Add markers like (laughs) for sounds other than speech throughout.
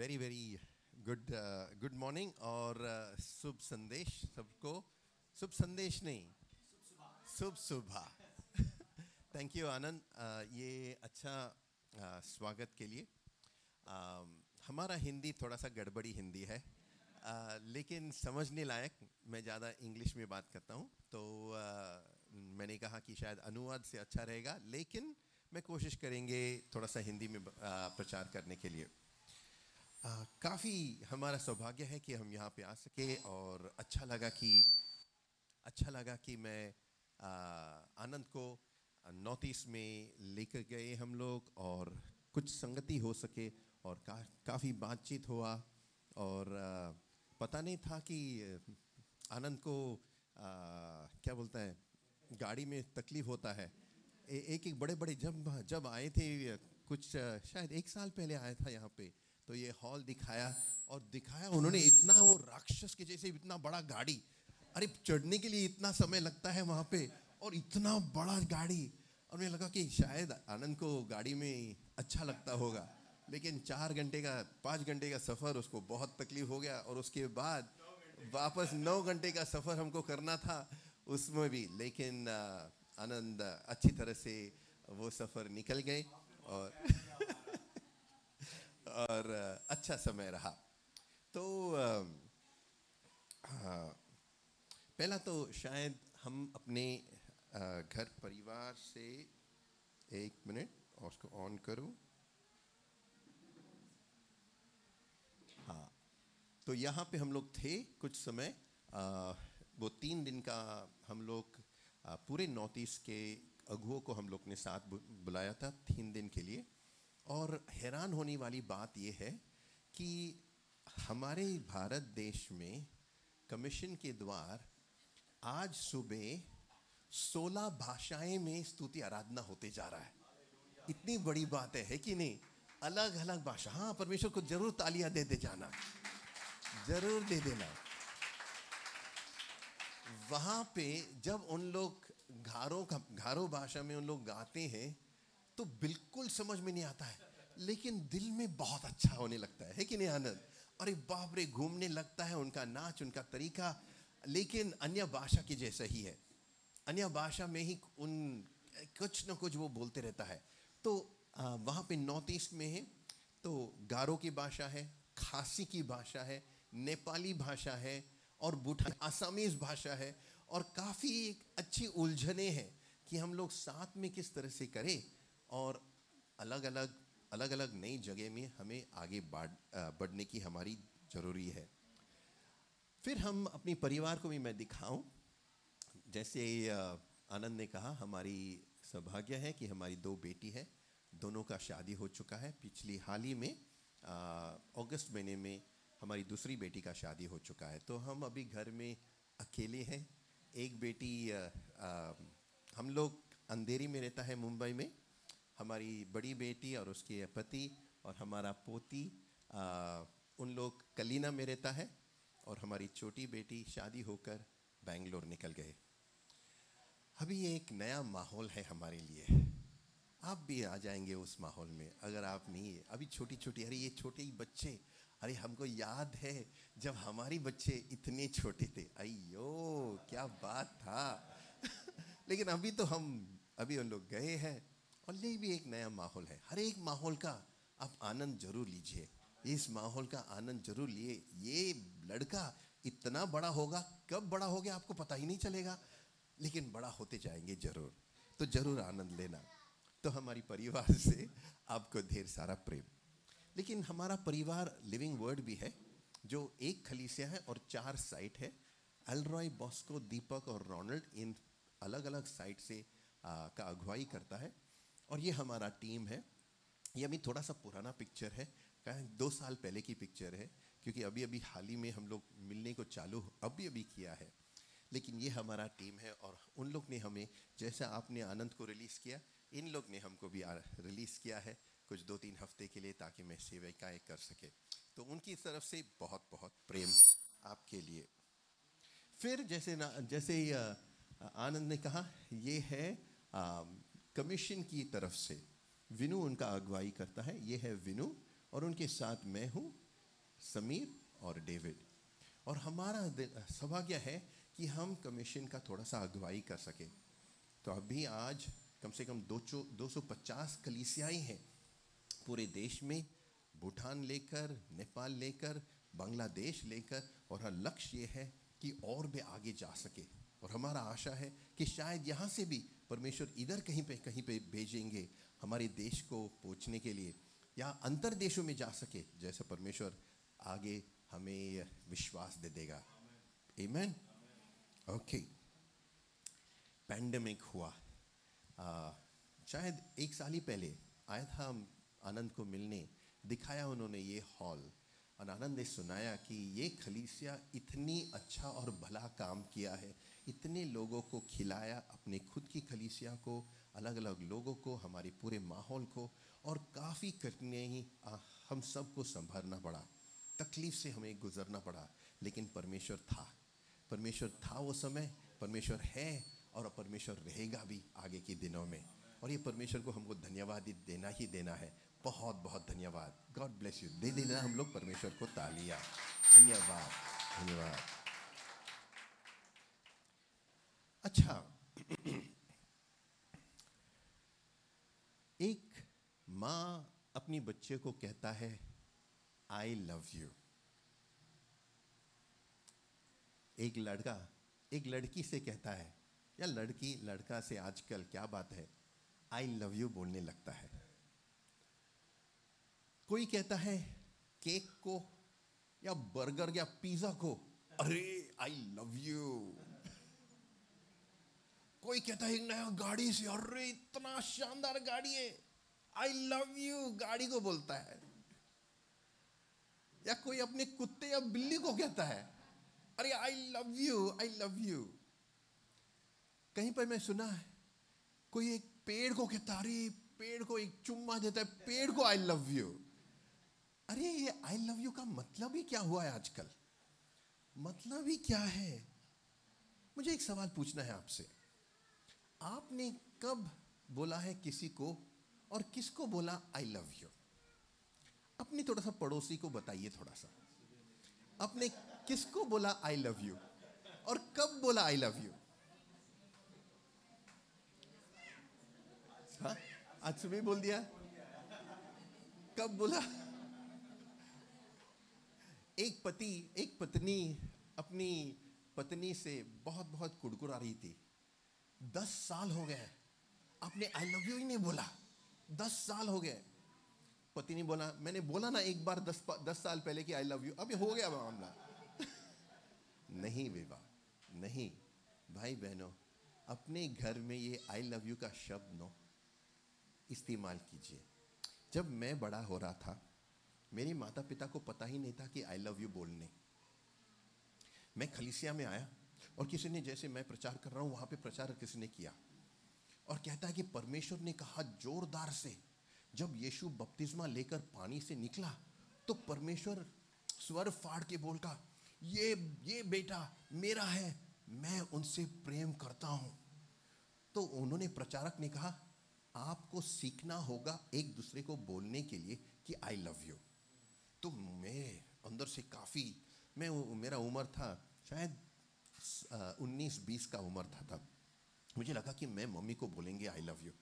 Very very good good morning और uh, शुभ संदेश सबको। शुभ संदेश नहीं। शुभ सुबह। थैंक यू आनंद ये अच्छा uh, स्वागत के लिए। Uh, हमारा हिंदी थोड़ा सा गड़बड़ी हिंदी है। Uh, लेकिन समझने लायक मैं ज़्यादा इंग्लिश में बात करता हूँ। तो uh, मैंने कहा कि शायद अनुवाद से अच्छा रहेगा लेकिन मैं कोशिश करेंगे थोड़ा सा हिंदी में uh, प्रचार करने के लिए। काफ़ी हमारा सौभाग्य है कि हम यहाँ पे आ सके और अच्छा लगा कि अच्छा लगा कि मैं आनंद को नॉर्थ ईस्ट में लेकर गए हम लोग और कुछ संगति हो सके और का, काफ़ी बातचीत हुआ और आ, पता नहीं था कि आनंद को आ, क्या बोलता है गाड़ी में तकलीफ़ होता है। ए, एक एक बड़े बड़े जब जब आए थे कुछ शायद एक साल पहले आया था यहाँ पे तो ये हॉल दिखाया और दिखाया उन्होंने इतना वो राक्षस के जैसे इतना बड़ा गाड़ी। अरे चढ़ने के लिए इतना समय लगता है वहाँ पे और इतना बड़ा गाड़ी। और मुझे लगा कि शायद आनंद को गाड़ी में अच्छा लगता होगा। लेकिन चार घंटे का, पाँच घंटे का सफ़र उसको बहुत तकलीफ़ हो गया और उसके बाद वापस नौ घंटे का सफ़र हमको करना था उसमें भी। लेकिन आनंद अच्छी तरह से वो सफ़र निकल गए और (laughs) और अच्छा समय रहा। तो पहला तो शायद हम अपने घर परिवार से एक मिनट और उसको ऑन करूँ। हाँ तो यहाँ पे हम लोग थे कुछ समय। आ, वो तीन दिन का हम लोग पूरे नॉर्थ ईस्ट के अगुओं को हम लोग ने साथ बुलाया था तीन दिन के लिए। और हैरान होने वाली बात यह है कि हमारे भारत देश में कमीशन के द्वार आज सुबह सोलह भाषाएँ में स्तुति आराधना होते जा रहा है। इतनी बड़ी बात है, है कि नहीं? अलग अलग भाषा। हाँ परमेश्वर को ज़रूर तालियाँ दे दे जाना। ज़रूर दे देना। वहाँ पे जब उन लोग घारों का घारों भाषा में उन लोग गाते हैं तो बिल्कुल समझ में नहीं आता है। लेकिन दिल में बहुत अच्छा होने लगता है, है कि नहीं आनंद? अरे बाप रे घूमने लगता है उनका नाच उनका तरीका लेकिन अन्य भाषा की जैसा ही है। अन्य भाषा में ही उन कुछ न कुछ वो बोलते रहता है। तो वहाँ पे नॉर्थ ईस्ट में है तो गारो की भाषा है खासी की भाषा है नेपाली भाषा है और भूटान आसामीज भाषा है और काफ़ी अच्छी उलझने हैं कि हम लोग साथ में किस तरह से करें। और अलग अलग अलग अलग नई जगह में हमें आगे बढ़ने की हमारी ज़रूरी है। फिर हम अपनी परिवार को भी मैं दिखाऊँ। जैसे आनंद ने कहा हमारी सौभाग्य है कि हमारी दो बेटी है। दोनों का शादी हो चुका है। पिछली हाल ही में अगस्त महीने में हमारी दूसरी बेटी का शादी हो चुका है। तो हम अभी घर में अकेले हैं। एक बेटी आ, आ, हम लोग अंधेरी में रहता है मुंबई में। हमारी बड़ी बेटी और उसके पति और हमारा पोती आ, उन लोग कलीना में रहता है और हमारी छोटी बेटी शादी होकर बेंगलोर निकल गए। अभी एक नया माहौल है हमारे लिए। आप भी आ जाएँगे उस माहौल में अगर आप नहीं है। अभी छोटी छोटी अरे ये छोटे ही बच्चे अरे हमको याद है जब हमारे बच्चे इतने छोटे थे। अयो क्या बात था। (laughs) लेकिन अभी तो हम अभी उन लोग गए हैं। ये भी एक नया माहौल है हर एक माहौल का आप आनंद ज़रूर लीजिए। इस माहौल का आनंद ज़रूर लिए। ये लड़का इतना बड़ा होगा कब बड़ा हो गया आपको पता ही नहीं चलेगा लेकिन बड़ा होते जाएँगे ज़रूर। तो ज़रूर आनंद लेना। तो हमारी परिवार (laughs) से आपको ढेर सारा प्रेम। लेकिन हमारा परिवार लिविंग वर्ड भी है जो एक खलीसिया है और चार साइट है। एलरॉय बॉस्को दीपक और रोनल्ड इन अलग अलग साइट से आ, का अगुवाई करता है। और ये हमारा टीम है। ये अभी थोड़ा सा पुराना पिक्चर है कहें दो साल पहले की पिक्चर है, क्योंकि अभी अभी हाल ही में हम लोग मिलने को चालू अभी अभी किया है। लेकिन ये हमारा टीम है और उन लोग ने हमें, जैसा आपने आनंद को रिलीज़ किया, इन लोग ने हमको भी रिलीज़ किया है कुछ दो तीन हफ़्ते के लिए ताकि मैं सेविकाएँ कर सके। तो उनकी तरफ़ से बहुत बहुत प्रेम आपके लिए। फिर जैसे ना, जैसे आनंद ने कहा, ये है कमीशन की तरफ़ से। विनु उनका अगुवाई करता है। ये है विनु और उनके साथ मैं हूँ, समीर और डेविड। और हमारा सौभाग्य है कि हम कमीशन का थोड़ा सा अगुवाई कर सके। तो अभी आज कम से कम दो दो सौ पचास कलीसियाई हैं। पूरे देश में भूटान लेकर, नेपाल लेकर, बांग्लादेश लेकर और हर लक्ष्य ये है कि और भी आगे जा सके। और हमारा आशा है कि शायद यहाँ से भी परमेश्वर इधर कहीं पे कहीं पे भेजेंगे हमारे देश को पहुँचने के लिए या अंतर देशों में जा सके जैसा परमेश्वर आगे हमें विश्वास दे देगा। Amen. ओके पैंडमिक हुआ। आ, शायद एक साल ही पहले आया था हम आनंद को मिलने दिखाया उन्होंने ये हॉल और आनंद ने सुनाया कि ये खलीसिया इतनी अच्छा और भला काम किया है। इतने लोगों को खिलाया, अपने खुद की खलीसिया को अलग अलग लोगों को, हमारे पूरे माहौल को, और काफ़ी करने ही हम सबको संभालना पड़ा। तकलीफ़ से हमें गुजरना पड़ा, लेकिन परमेश्वर था। परमेश्वर था वो समय, परमेश्वर है, और परमेश्वर रहेगा भी आगे के दिनों में। और ये परमेश्वर को हमको धन्यवाद ही देना ही देना है। बहुत बहुत धन्यवाद। गॉड ब्लेस यू दे देना हम लोग परमेश्वर को तालिया। धन्यवाद धन्यवाद। अच्छा। एक माँ अपनी बच्चे को कहता है आई लव यू एक लड़का, एक लड़की से कहता है, या लड़की, लड़का से आजकल क्या बात है? आई लव यू बोलने लगता है। कोई कहता है, केक को या बर्गर या पिज्जा को, अरे आई लव यू कोई कहता है नया गाड़ी से, अरे, इतना शानदार गाड़ी है। आई लव यू गाड़ी को बोलता है। या कोई अपने कुत्ते या बिल्ली को कहता है, अरे I love you I love you कहीं पर मैं सुना है, कोई एक पेड़ को कहता अरे, पेड़ को एक चुम्मा देता है, पेड़ को आई लव यू अरे, ये आई लव यू का मतलब ही क्या हुआ है आजकल? मतलब ही क्या है? मुझे एक सवाल पूछना है आपसे। आपने कब बोला है किसी को और किसको बोला आई लव यू अपनी थोड़ा सा पड़ोसी को बताइए थोड़ा सा अपने किसको बोला आई लव यू और कब बोला आई लव यू आज सुबह बोल दिया। कब बोला? एक पति, एक पत्नी अपनी पत्नी से बहुत बहुत कुड़कुड़ा रही थी। दस साल हो गए। आपने आई लव यू ही नहीं बोला। दस साल हो गए। पति ने बोला, मैंने बोला ना एक बार दस दस साल पहले कि आई लव यू अभी हो गया मामला। (laughs) नहीं बेबा नहीं। भाई बहनों, अपने घर में ये आई लव यू का शब्द नो। इस्तेमाल कीजिए। जब मैं बड़ा हो रहा था, मेरे माता पिता को पता ही नहीं था कि आई लव यू बोलने। मैं खलीसिया में आया। और किसी ने जैसे मैं प्रचार कर रहा हूँ, वहाँ पे प्रचार किसी ने किया। और कहता है कि परमेश्वर ने कहा, जोरदार से, जब यीशु बपतिस्मा लेकर पानी से निकला तो परमेश्वर स्वर फाड़ के बोलता, ये ये बेटा मेरा है, मैं उनसे प्रेम करता हूँ। तो उन्होंने प्रचारक ने कहा, आपको सीखना होगा एक दूसरे को बोलने के लिए कि आई लव यू तो मैं अंदर से काफ़ी, मैं, मेरा उम्र था, शायद उन्नीस बीस का उम्र था तब। मुझे लगा कि मैं मम्मी को बोलेंगे आई लव यू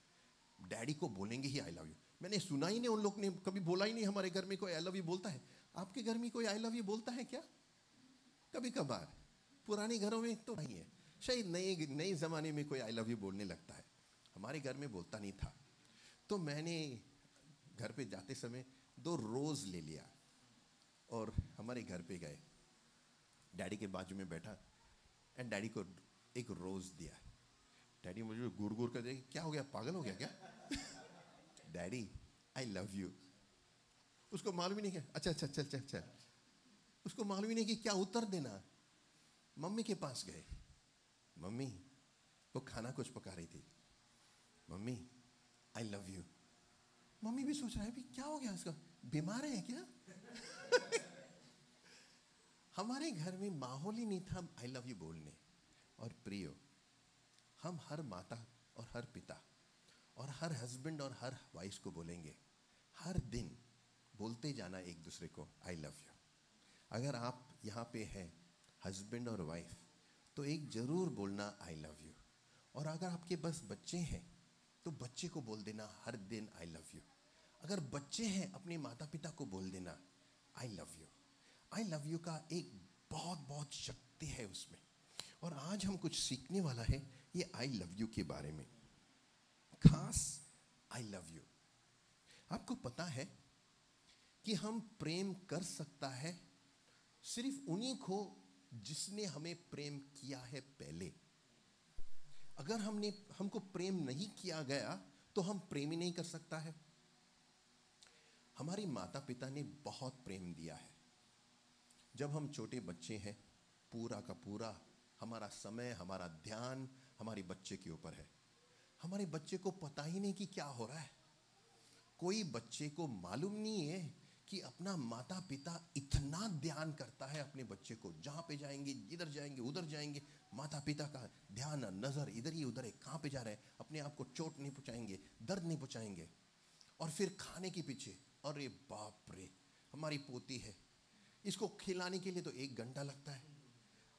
डैडी को बोलेंगे ही आई लव यू मैंने सुना ही नहीं, उन लोग ने कभी बोला ही नहीं हमारे घर में, कोई आई लव यू बोलता है? आपके घर में कोई आई लव यू बोलता है क्या? कभी कभार। पुराने घरों में तो नहीं है। शायद नए नए ज़माने में कोई आई लव यू बोलने लगता है। हमारे घर में बोलता नहीं था। तो मैंने घर पे जाते समय दो रोज़ ले लिया और हमारे घर पे गए। डैडी के बाजू में बैठा। एंड डैडी को एक रोज़ दिया। डैडी मुझे गुड़ गुड़ कर दिया क्या हो गया? पागल हो गया क्या? डैडी आई लव यू उसको मालूम ही नहीं क्या अच्छा अच्छा चल चल चल। उसको मालूम ही नहीं कि क्या उत्तर देना। मम्मी के पास गए। मम्मी, वो खाना कुछ पका रही थी। Mummy I love you mummy भी सोच रहा है भी क्या हो गया उसका? बीमार है क्या? (laughs) हमारे घर में माहौल ही नहीं था आई लव यू बोलने। और प्रियो, हम हर माता और हर पिता और हर हस्बैंड और हर वाइफ को बोलेंगे, हर दिन बोलते जाना एक दूसरे को आई लव यू अगर आप यहाँ पे हैं हस्बैंड और वाइफ तो एक ज़रूर बोलना आई लव यू और अगर आपके बस बच्चे हैं तो बच्चे को बोल देना, हर दिन आई लव यू अगर बच्चे हैं, अपने माता पिता को बोल देना I love you I love you का एक बहुत बहुत शक्ति है उसमें। और आज हम कुछ सीखने वाला है ये आई लव यू के बारे में। खास आई लव यू आपको पता है कि हम प्रेम कर सकता है सिर्फ़ उन्हीं को जिसने हमें प्रेम किया है पहले। अगर हमने, हमको प्रेम नहीं किया गया तो हम प्रेम ही नहीं कर सकता है। हमारी माता पिता ने बहुत प्रेम दिया है। जब हम छोटे बच्चे हैं, पूरा का पूरा हमारा समय, हमारा ध्यान हमारे बच्चे के ऊपर है। हमारे बच्चे को पता ही नहीं कि क्या हो रहा है। कोई बच्चे को मालूम नहीं है कि अपना माता पिता इतना ध्यान करता है अपने बच्चे को। जहाँ पे जाएँगे इधर जाएँगे, उधर जाएँगे माता पिता का ध्यान, नज़र इधर ही उधर है, कहाँ पे जा रहे हैं, अपने आप को चोट नहीं पहुँचाएँगे, दर्द नहीं पहुँचाएँगे। और फिर खाने के पीछे, अरे बाप रे, हमारी पोती है इसको खिलाने के लिए तो एक घंटा लगता है।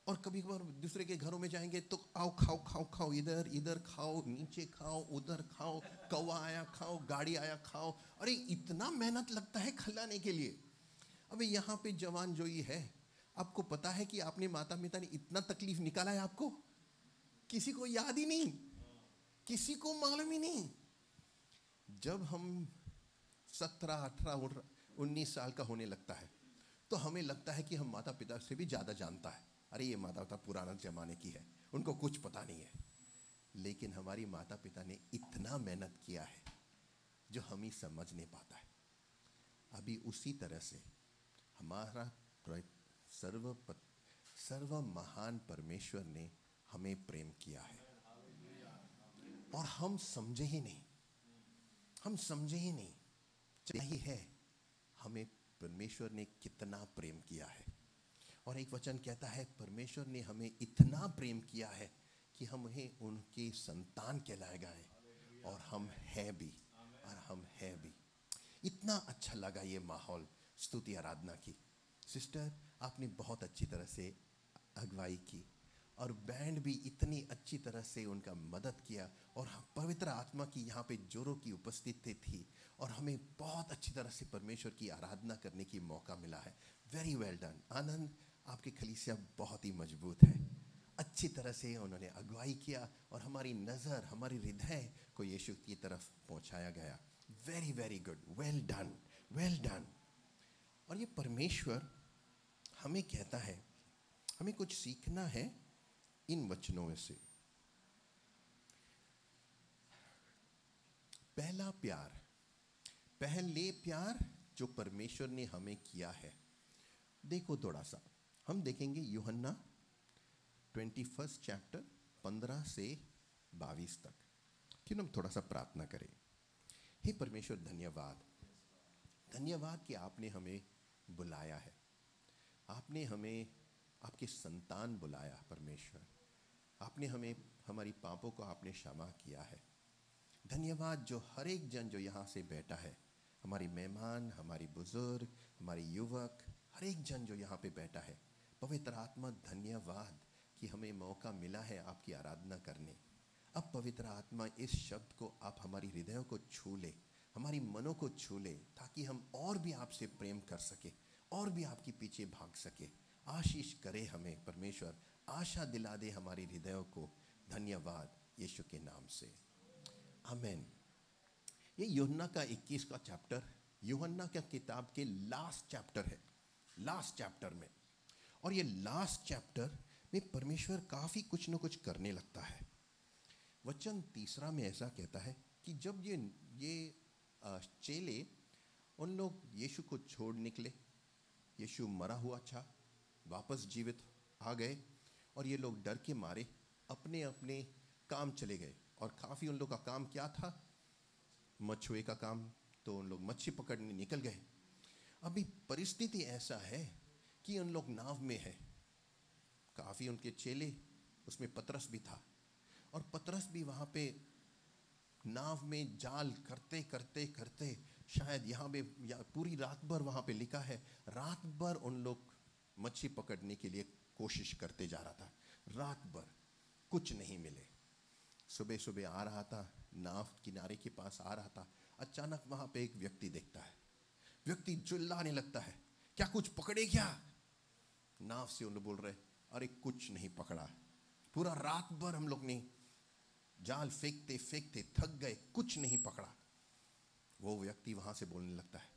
और कभी कभार दूसरे के घरों में जाएँगे तो आओ खाओ खाओ खाओ, इधर इधर खाओ, नीचे खाओ, उधर खाओ, कौवा आया, खाओ, गाड़ी आया, खाओ। अरे, इतना मेहनत लगता है खिलाने के लिए। अबे, यहाँ पे जवान जो ये है, आपको पता है कि आपने माता पिता ने इतना तकलीफ़ निकाला है आपको? किसी को याद ही नहीं। किसी को मालूम ही नहीं। जब हम सत्रह, अठारह, उन्नीस साल का होने लगता है तो हमें लगता है कि हम माता पिता से भी ज़्यादा जानता है। अरे, ये माता पिता पुराना जमाने की है, उनको कुछ पता नहीं है। लेकिन हमारी माता पिता ने इतना मेहनत किया है, जो हम ही समझ नहीं पाता है। अभी उसी तरह से हमारा सर्व सर्व महान परमेश्वर ने हमें प्रेम किया है। और हम समझे ही नहीं, हम समझे ही नहीं। चाहिए है, हमें परमेश्वर ने कितना प्रेम किया है। और एक वचन कहता है, परमेश्वर ने हमें इतना प्रेम किया है कि हम उन्हें उनके संतान कहलाए गए और हम हैं भी, और हम हैं भी। इतना अच्छा लगा ये माहौल स्तुति आराधना की। सिस्टर, आपने बहुत अच्छी तरह से अगुवाई की और बैंड भी इतनी अच्छी तरह से उनका मदद किया। और पवित्र आत्मा की यहाँ पे जोरों की उपस्थिति थी। और हमें बहुत अच्छी तरह से परमेश्वर की आराधना करने की मौका मिला है। वेरी वेल डन आनंद आपकी खलीसिया बहुत ही मज़बूत है। अच्छी तरह से उन्होंने अगुवाई किया और हमारी नज़र, हमारी हृदय को यीशु की तरफ़ पहुँचाया गया। Very very good well done well done और ये परमेश्वर हमें कहता है, हमें कुछ सीखना है इन वचनों में से। पहला प्यार पहले प्यार जो परमेश्वर ने हमें किया है। देखो थोड़ा सा, हम देखेंगे यूहन्ना ट्वेंटी फ़र्स्ट चैप्टर पंद्रह से बाईस तक। क्यों हम थोड़ा सा प्रार्थना करें। हे परमेश्वर, धन्यवाद। धन्यवाद कि आपने हमें बुलाया है। आपने हमें, आपके संतान बुलाया परमेश्वर। आपने हमें, हमारी पापों को आपने क्षमा किया है। धन्यवाद जो हर एक जन जो यहाँ से बैठा है। हमारी मेहमान, हमारी बुज़ुर्ग, हमारी युवक, हर एक जन जो यहाँ पे बैठा है, पवित्र आत्मा, धन्यवाद कि हमें मौका मिला है आपकी आराधना करने। अब पवित्र आत्मा इस शब्द को आप हमारी हृदयों को छू ले, हमारी मनों को छू ले, ताकि हम और भी आपसे प्रेम कर सके, और भी आपके पीछे भाग सके। आशीष करे हमें, परमेश्वर, आशा दिला दे हमारी हृदयों को। धन्यवाद यीशु के नाम से। अमेन ये योहन्ना का 21 का चैप्टर योहन्ना का किताब के लास्ट चैप्टर है। लास्ट चैप्टर में। और ये लास्ट चैप्टर में परमेश्वर काफ़ी कुछ न कुछ करने लगता है। वचन तीसरा में ऐसा कहता है कि जब ये ये चेले, उन लोग यीशु को छोड़ निकले, यीशु मरा हुआ था, वापस जीवित आ गए, और ये लोग डर के मारे अपने अपने काम चले गए। और काफ़ी उन लोग का काम क्या था? मछुए का काम तो उन लोग मच्छी पकड़ने निकल गए। अभी परिस्थिति ऐसा है कि उन लोग नाव में है। काफ़ी उनके चेले, उसमें पतरस भी था। और पतरस भी वहाँ पे नाव में जाल करते करते करते शायद यहाँ पे या पूरी रात भर वहाँ पे लिखा है, रात भर उन लोग मच्छी पकड़ने के लिए कोशिश करते जा रहा था। रात भर कुछ नहीं मिले। सुबह सुबह आ रहा था नाव किनारे के पास आ रहा था अचानक वहाँ पे एक व्यक्ति देखता है। व्यक्ति चिल्लाने लगता है क्या कुछ पकड़े क्या? नाव से उन बोल रहे अरे कुछ नहीं पकड़ा। पूरा रात भर हम लोग ने जाल फेंकते फेंकते थक गए कुछ नहीं पकड़ा। वो व्यक्ति वहाँ से बोलने लगता है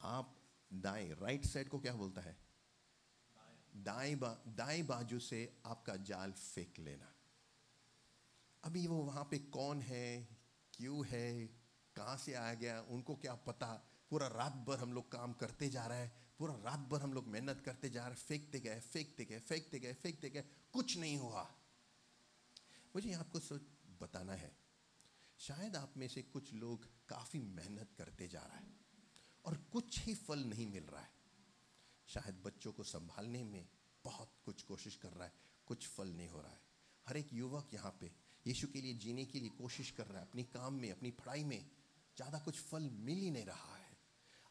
आप दाएँ राइट साइड को क्या बोलता है? दाएँ बा, दाएँ बाजू से आपका जाल फेंक लेना। अभी वो वहाँ पे कौन है, क्यों है, कहाँ से आ गया, उनको क्या पता? पूरा रात भर हम लोग काम करते जा रहे हैं, पूरा रात भर हम लोग मेहनत करते जा रहे हैं, फेंकते गए फेंकते गए फेंकते गए फेंकते गए, कुछ नहीं हुआ। मुझे आपको सोच बताना है, शायद आप में से कुछ लोग काफ़ी मेहनत करते जा रहा है और कुछ ही फल नहीं मिल रहा है। शायद बच्चों को संभालने में बहुत कुछ कोशिश कर रहा है, कुछ फल नहीं हो रहा है। हर एक युवक यहाँ पे यीशु के लिए जीने के लिए कोशिश कर रहा है, अपने काम में, अपनी पढ़ाई में, ज़्यादा कुछ फल मिल ही नहीं रहा है।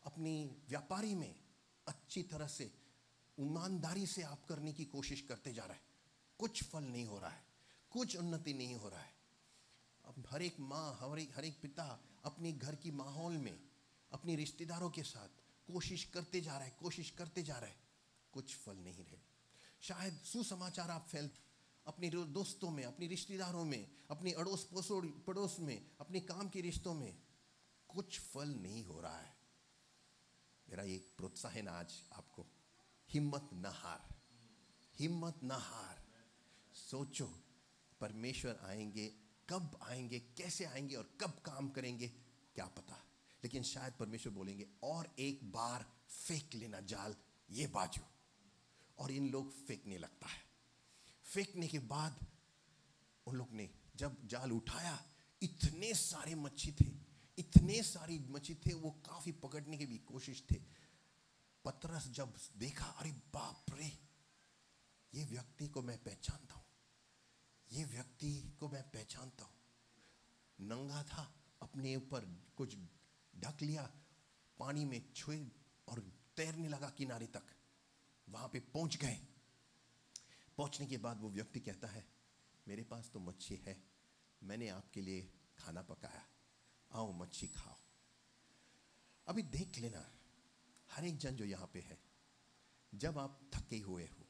अपनी व्यापारी में अच्छी तरह से, ईमानदारी से आप करने की कोशिश करते जा रहा है। कुछ फल नहीं हो रहा है, कुछ उन्नति नहीं हो रहा है। अब हर एक माँ, हर एक हर एक पिता अपने घर की माहौल में, अपने रिश्तेदारों के साथ कोशिश करते जा रहा है, कोशिश करते जा रहा है। कुछ फल नहीं रहे। शायद सुसमाचार आप फैल अपने दोस्तों में, अपने रिश्तेदारों में, अपने अड़ोस पड़ोस पड़ोस में, अपने काम के रिश्तों में कुछ फल नहीं हो रहा है। मेरा एक प्रोत्साहन आज आपको। हिम्मत न हार। हिम्मत न हार। सोचो, परमेश्वर आएँगे, कब आएँगे, कैसे आएँगे और कब काम करेंगे, क्या पता। लेकिन शायद परमेश्वर बोलेंगे, और एक बार फेंक लेना जाल, ये बाजू। और इन लोग फेंकने लगता है। फेंकने के बाद उन लोग ने जब जाल उठाया, इतने सारे मच्छी थे, इतने सारी मच्छी थे, वो काफ़ी पकड़ने की भी कोशिश थे। पतरस जब देखा, अरे बाप रे, ये व्यक्ति को मैं पहचानता हूँ, ये व्यक्ति को मैं पहचानता हूँ। नंगा था, अपने ऊपर कुछ ढक लिया, पानी में छुए और तैरने लगा किनारे तक, वहाँ पे पहुँच गए। पहुँचने के बाद वो व्यक्ति कहता है, मेरे पास तो मच्छी है, मैंने आपके लिए खाना पकाया। आओ मच्छी खाओ। अभी देख लेना, हर एक जन जो यहाँ पे है, जब आप थके हुए हो,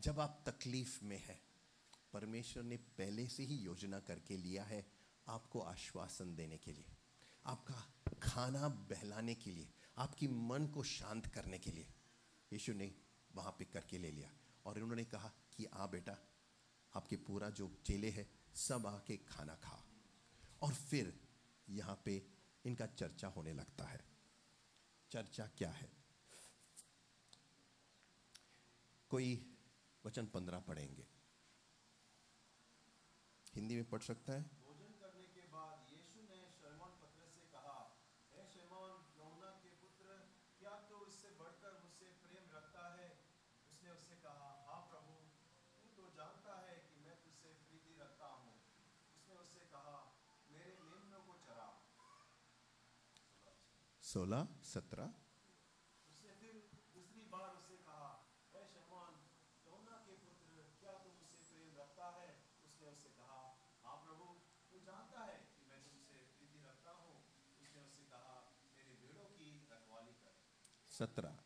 जब आप तकलीफ़ में है, परमेश्वर ने पहले से ही योजना करके लिया है आपको आश्वासन देने के लिए, आपका खाना बहलाने के लिए, आपकी मन को शांत करने के लिए। यीशु ने वहाँ पे करके ले लिया। और उन्होंने कहा कि आ बेटा, आपके पूरा जो चेले है, सब आके खाना खा। और फिर यहाँ पे इनका चर्चा होने लगता है। चर्चा क्या है? कोई वचन पंद्रह पढ़ेंगे। हिंदी में पढ़ सकता है सोलह सत्रह दूसरी बार उसे कहा शैतान योना के पुत्र क्या तुम मुझसे प्रेम रखता है उसने उससे कहा हाँ प्रभु तू जानता है कि मैं तुमसे प्रीति रखता हूँ उसने उससे कहा मेरे भेड़ों की रखवाली सत्रह। सत्रह।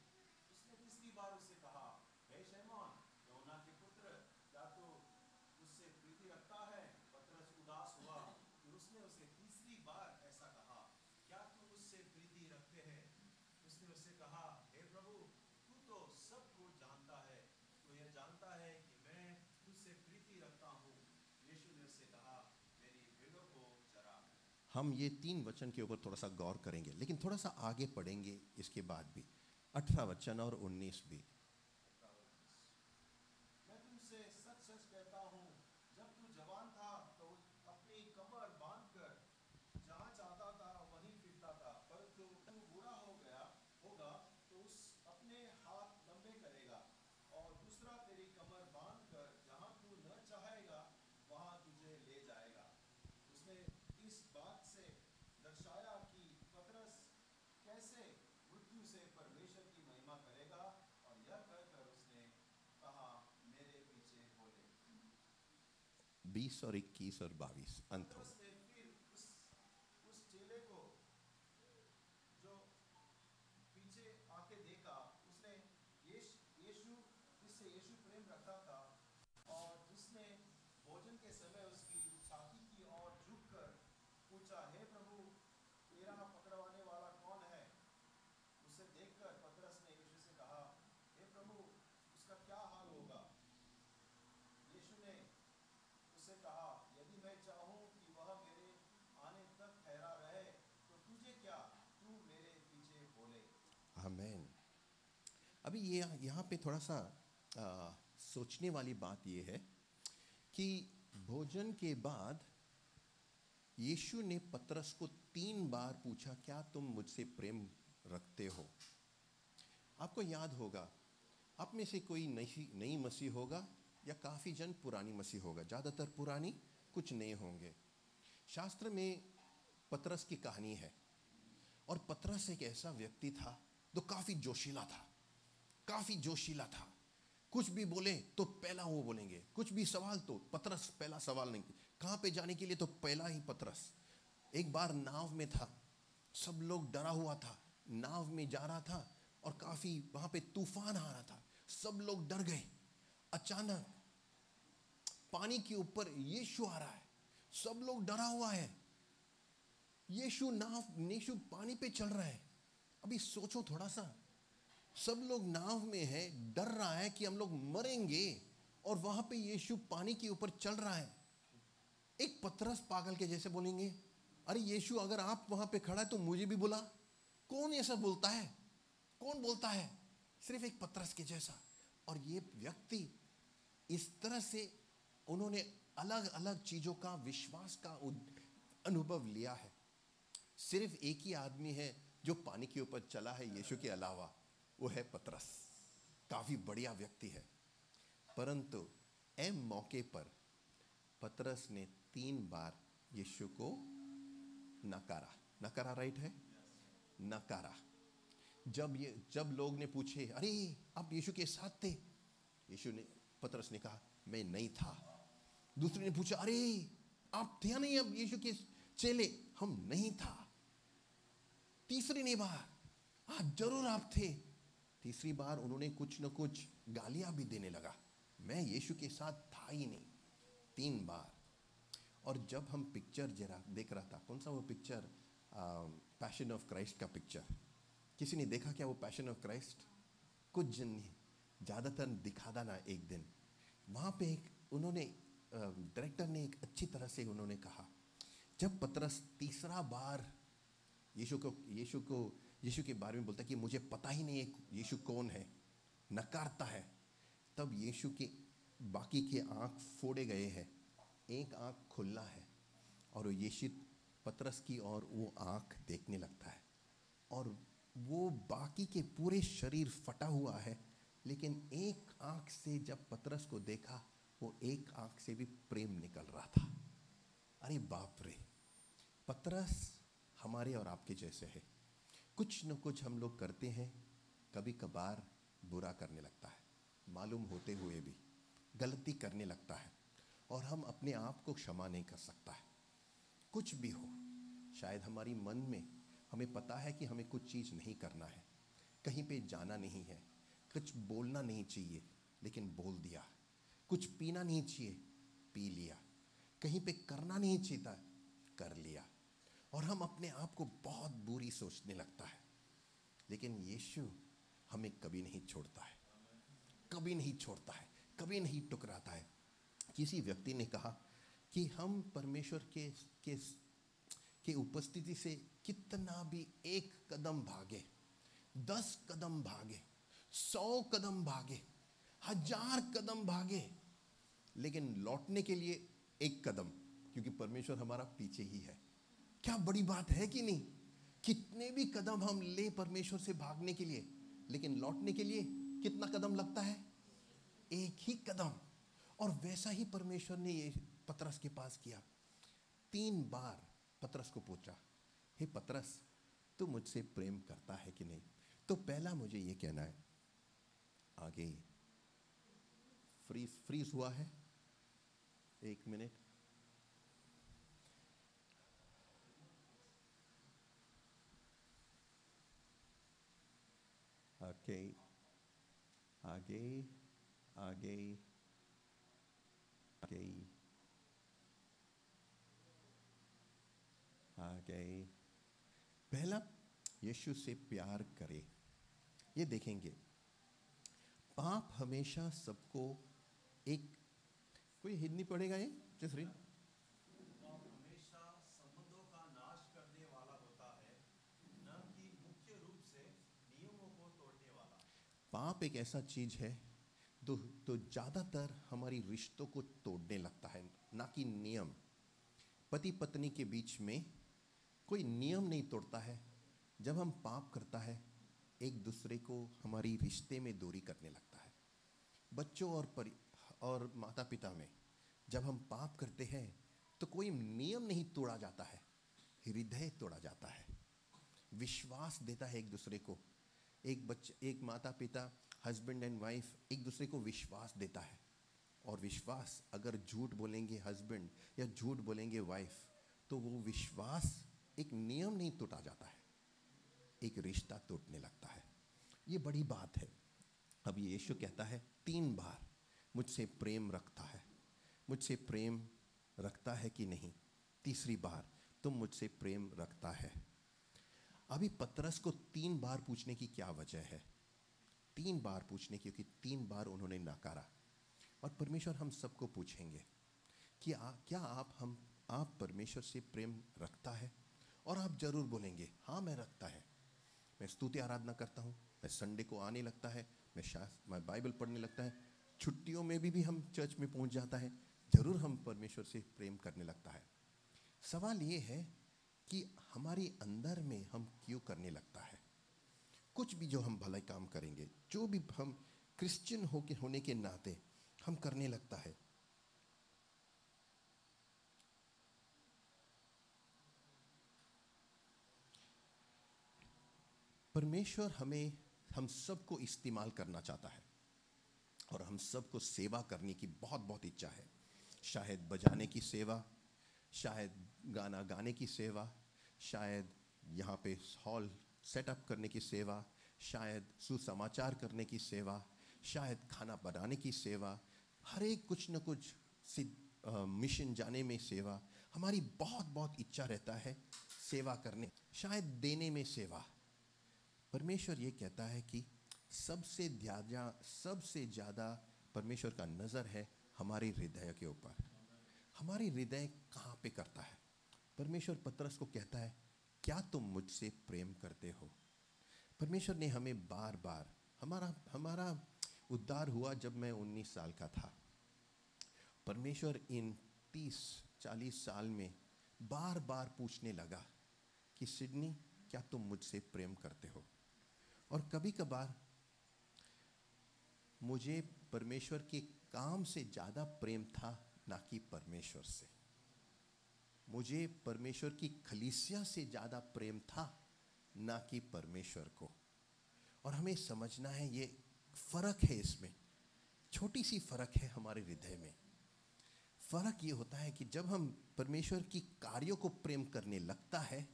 हम ये तीन वचन के ऊपर थोड़ा सा गौर करेंगे, लेकिन थोड़ा सा आगे पढ़ेंगे इसके बाद भी। अठारह वचन और उन्नीस भी। बीस और इक्कीस और बाईस अंत हो उसने फिर उस उस चेले को जो पीछे आके देखा उसने यीश यीशु जिससे यीशु प्रेम रखता था और जिसने भोजन के समय उसकी छाती की ओर झुककर पूछा हे प्रभु तेरा पकड़वाने वाला कौन है उसे देखकर पतरस ने यीशु से कहा हे प्रभु उसका क्या हाल होगा यीशु ने उससे कहा यदि मैं चाहूँ कि वह मेरे आने तक ठहरा रहे तो तुझे क्या तू मेरे पीछे बोले आमेन अभी ये यहाँ पे थोड़ा सा आ, सोचने वाली बात ये है कि भोजन के बाद यीशु ने पतरस को तीन बार पूछा क्या तुम मुझसे प्रेम रखते हो? आपको याद होगा आप में से कोई नई नई मसीह होगा या काफ़ी जन पुरानी मसीह होगा ज़्यादातर पुरानी कुछ नए होंगे। शास्त्र में पतरस की कहानी है और पतरस एक ऐसा व्यक्ति था जो काफ़ी जोशीला था। काफ़ी जोशीला था। कुछ भी बोले तो पहला वो बोलेंगे। कुछ भी सवाल तो पतरस, पहला सवाल नहीं। कहाँ पे जाने के लिए तो पहला ही पतरस। एक बार नाव में था। सब लोग डरा हुआ था। नाव में जा रहा था और काफ़ी वहाँ पे तूफ़ान आ रहा था। सब लोग डर गए। अचानक पानी के ऊपर यीशु आ रहा है। सब लोग डरा हुआ है। यीशु नाव, यीशु पानी पे चल रहा है। अभी सोचो थोड़ा सा। सब लोग नाव में है, डर रहा है कि हम लोग मरेंगे और वहाँ पे यीशु पानी के ऊपर चल रहा है। एक पतरस पागल के जैसे बोलेंगे, अरे यीशु, अगर आप वहाँ पे खड़ा है तो मुझे भी बुला। कौन ऐसा बोलता है? कौन बोलता है? सिर्फ़ एक पतरस के जैसा। और ये व्यक्ति इस तरह से उन्होंने अलग अलग चीज़ों का, विश्वास का अनुभव लिया है। सिर्फ़ एक ही आदमी है जो पानी के ऊपर चला है, यीशु के अलावा। वो है पतरस। काफ़ी बढ़िया व्यक्ति है। परंतु एम मौके पर पतरस ने तीन बार यीशु को नकारा। नकारा राइट है? नकारा। जब ये, जब लोग ने पूछे, अरे, आप यीशु के साथ थे? यीशु ने, पतरस ने कहा, मैं नहीं था। दूसरे ने पूछा, अरे, आप थे नहीं अब यीशु के चेले? हम नहीं था। तीसरी ने बार हाँ ज़रूर आप थे। तीसरी बार उन्होंने कुछ न कुछ गालियाँ भी देने लगा। मैं यीशु के साथ था ही नहीं। तीन बार। और जब हम पिक्चर जरा देख रहा था, कौन सा वो पिक्चर पैशन ऑफ़ क्राइस्ट का पिक्चर किसी ने देखा क्या वो पैशन ऑफ़ क्राइस्ट कुछ जन ज़्यादातर दिखा था ना एक दिन। वहाँ पे एक उन्होंने डायरेक्टर ने एक अच्छी तरह से उन्होंने कहा, जब पतरस तीसरा बार यीशु को यीशु को यीशु के बारे में बोलता है कि मुझे पता ही नहीं है यीशु कौन है, नकारता है। तब यीशु के बाकी के आँख फोड़े गए हैं, एक आँख खुला है और वो यीशु पतरस की और वो आँख देखने लगता है और वो बाकी के पूरे शरीर फटा हुआ है, लेकिन एक आँख से जब पतरस को देखा, वो एक आँख से भी प्रेम निकल रहा था। अरे बाप रे, पतरस हमारे और आपके जैसे है। कुछ न कुछ हम लोग करते हैं, कभी कभार बुरा करने लगता है, मालूम होते हुए भी, गलती करने लगता है, और हम अपने आप को क्षमा नहीं कर सकता है। कुछ भी हो, शायद हमारी मन में हमें पता है कि हमें कुछ चीज़ नहीं करना है, कहीं पे जाना नहीं है, कुछ बोलना नहीं चाहिए, लेकिन बोल दिया, कुछ पीना नहीं चाहिए, पी लिया, कहीं पे करना नहीं चाहिए कर लिया। और हम अपने आप को बहुत बुरी सोचने लगता है। लेकिन यीशु हमें कभी नहीं छोड़ता है। कभी नहीं छोड़ता है। कभी नहीं टुकराता है। किसी व्यक्ति ने कहा कि हम परमेश्वर के के के उपस्थिति से कितना भी एक कदम भागे, दस कदम भागे, सौ कदम भागे, हज़ार कदम भागे, लेकिन लौटने के लिए एक कदम, क्योंकि परमेश्वर हमारा पीछे ही है। क्या बड़ी बात है कि नहीं? कितने भी कदम हम ले परमेश्वर से भागने के लिए, लेकिन लौटने के लिए कितना कदम लगता है? एक ही कदम। और वैसा ही परमेश्वर ने ये पतरस के पास किया। तीन बार पतरस को पूछा, हे पतरस, तू मुझसे प्रेम करता है कि नहीं? तो पहला मुझे ये कहना है, आगे फ्रीज फ्रीज हुआ है? एक मिनट। ओके आगे आगे आगे आगे। पहला, यीशु से प्यार करे। ये देखेंगे, पाप हमेशा सबको एक, कोई हिंदी पढ़ेगा ये? जसरी पाप हमेशा संबंधों का नाश करने वाला होता है न कि मुख्य रूप से नियमों को तोड़ने वाला पाप एक ऐसा चीज़ है तो तो ज़्यादातर हमारी रिश्तों को तोड़ने लगता है, ना कि नियम। पति पत्नी के बीच में कोई नियम नहीं तोड़ता है। जब हम पाप करता है, एक दूसरे को हमारी रिश्ते में दूरी करने लगता है। बच्चों और परि, और माता पिता में जब हम पाप करते हैं तो कोई नियम नहीं तोड़ा जाता है, हृदय तोड़ा जाता है। विश्वास देता है एक दूसरे को एक बच्चे, एक माता पिता हस्बैंड एंड वाइफ एक दूसरे को विश्वास देता है। और विश्वास अगर झूठ बोलेंगे हस्बैंड या झूठ बोलेंगे वाइफ तो वो विश्वास एक नियम नहीं टूटा जाता है। एक रिश्ता टूटने लगता है। ये बड़ी बात है। अब यीशु कहता है, तीन बार मुझसे प्रेम रखता है। मुझसे प्रेम रखता है कि नहीं? तीसरी बार तुम मुझसे प्रेम रखता है। अभी पतरस को तीन बार पूछने की क्या वजह है? तीन बार पूछने की क्योंकि तीन बार उन्होंने नकारा। और परमेश्वर हम सबको पूछेंगे कि आ, क्या आप हम आप परमेश्वर से प्रेम रखता है? और आप ज़रूर बोलेंगे हाँ मैं रखता है। मैं स्तुति आराधना करता हूँ मैं संडे को आने लगता है मैं शास्त्र मैं बाइबल पढ़ने लगता है छुट्टियों में भी भी हम चर्च में पहुँच जाता है ज़रूर हम परमेश्वर से प्रेम करने लगता है। सवाल ये है कि हमारे अंदर में हम क्यों करने लगता है? कुछ भी जो हम भलाई काम करेंगे, जो भी हम क्रिश्चियन हो के होने के नाते हम करने लगता है। परमेश्वर हमें, हम सबको इस्तेमाल करना चाहता है और हम सबको सेवा करने की बहुत बहुत इच्छा है। शायद बजाने की सेवा शायद गाना गाने की सेवा, शायद यहाँ पे हॉल सेटअप करने की सेवा, शायद सुसमाचार करने की सेवा, शायद खाना बनाने की सेवा, हर एक कुछ न कुछ मिशन जाने में सेवा, हमारी बहुत बहुत इच्छा रहता है सेवा करने, शायद देने में सेवा। परमेश्वर ये कहता है कि सबसे ज़्यादा सबसे ज़्यादा परमेश्वर का नज़र है हमारे हृदय के ऊपर। हमारी हृदय कहाँ पे करता है? परमेश्वर पत्रस को कहता है, क्या तुम मुझसे प्रेम करते हो? परमेश्वर ने हमें बार बार हमारा हमारा उद्धार हुआ जब मैं 19 साल का था। परमेश्वर इन 30 40 साल में बार बार पूछने लगा कि, सिडनी, क्या तुम मुझसे प्रेम करते हो? और कभी कभार मुझे परमेश्वर के काम से ज़्यादा प्रेम था ना कि परमेश्वर से। मुझे परमेश्वर की खलीसिया से ज़्यादा प्रेम था ना कि परमेश्वर को। और हमें समझना है ये फ़र्क है इसमें। छोटी सी फ़र्क है हमारे हृदय में। फ़र्क ये होता है कि जब हम परमेश्वर की कार्यों को प्रेम करने लगता है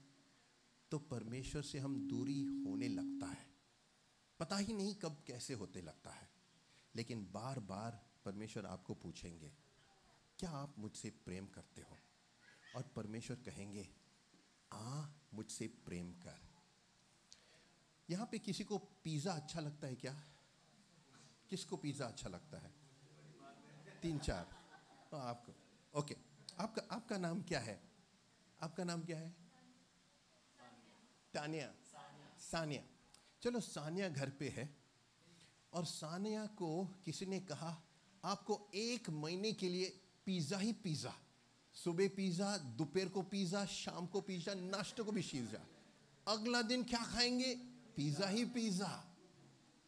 तो परमेश्वर से हम दूरी होने लगता है। पता ही नहीं कब कैसे होते लगता है, लेकिन बार बार परमेश्वर आपको पूछेंगे क्या आप मुझसे प्रेम करते हो? और परमेश्वर कहेंगे, आ, मुझसे प्रेम कर। यहाँ पे किसी को पिज़्ज़ा अच्छा लगता है क्या? किसको पिज़्ज़ा अच्छा लगता है? तीन चार। तो आपको। ओके। आपका आपका नाम क्या है? आपका नाम क्या है? तानिया। सानिया। चलो, सानिया घर पे है। और सानिया को किसी ने कहा, आपको एक महीने के लिए पिज़्ज़ा ही पिज़्ज़ा। सुबह पिज़्ज़ा, दोपहर को पिज़्ज़ा, शाम को पिज़्ज़ा, नाश्ते को भी पिज़्ज़ा। अगला दिन क्या खाएँगे? पिज़्ज़ा ही पिज़्ज़ा।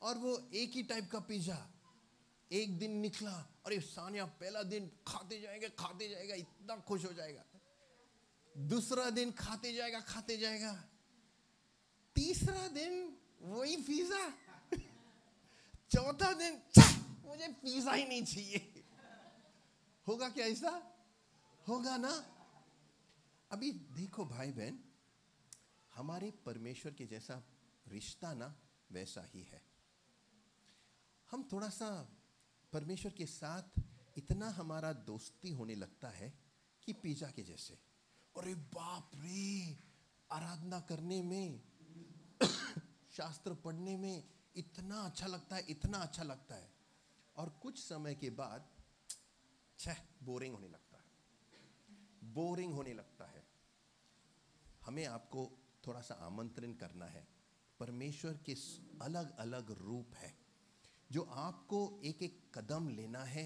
और वो एक ही टाइप का पिज़्ज़ा। एक दिन निकला ये सानिया, पहला दिन खाते जाएगा खाते जाएगा, इतना खुश हो जाएगा। दूसरा दिन खाते जाएगा खाते जाएगा। तीसरा दिन वही पिज़्ज़ा। (laughs) चौथा दिन मुझे पिज़्ज़ा ही नहीं चाहिए। होगा क्या ऐसा? होगा ना? अभी देखो भाई बहन हमारे परमेश्वर के जैसा रिश्ता ना वैसा ही है। हम थोड़ा सा परमेश्वर के साथ इतना हमारा दोस्ती होने लगता है कि पिज्जा के जैसे। अरे बाप रे! आराधना करने में, (coughs) शास्त्र पढ़ने में इतना अच्छा लगता है, इतना अच्छा लगता है। और कुछ समय के बाद छह बोरिंग होने लगता है। बोरिंग होने लगता है। हमें आपको थोड़ा सा आमंत्रण करना है। परमेश्वर के अलग अलग रूप है, जो आपको एक एक कदम लेना है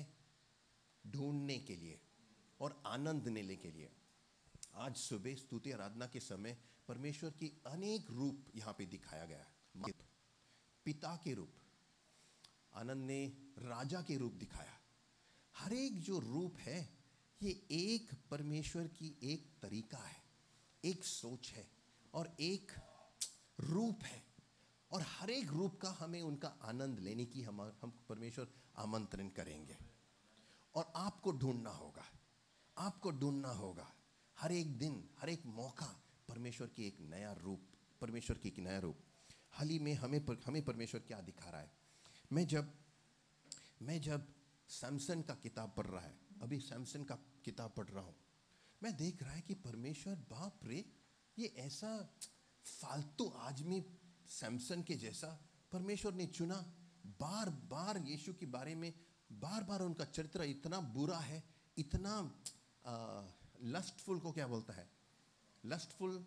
ढूँढने के लिए और आनंद लेने के लिए। आज सुबह स्तुति आराधना के समय परमेश्वर की अनेक रूप यहाँ पे दिखाया गया है। पिता के रूप, आनंद ने राजा के रूप दिखाया। हर एक जो रूप है ये एक परमेश्वर की एक तरीका है एक सोच है और एक रूप है। और हर एक रूप का हमें उनका आनंद लेने की हम हम परमेश्वर आमंत्रण करेंगे। और आपको ढूंढना होगा आपको ढूंढना होगा हर एक दिन हर एक मौका परमेश्वर की एक नया रूप परमेश्वर की एक नया रूप। हाल ही में हमें पर, हमें परमेश्वर क्या दिखा रहा है? मैं जब मैं जब सैमसन का किताब पढ़ रहा है। अभी सैमसन का किताब पढ़ रहा हूँ। मैं देख रहा है कि परमेश्वर, बाप रे, ये ऐसा फालतू आदमी सैमसन के जैसा परमेश्वर ने चुना। बार बार यीशु के बारे में बार बार उनका चरित्र इतना बुरा है, इतना लस्टफुल को क्या बोलता है? लस्टफुल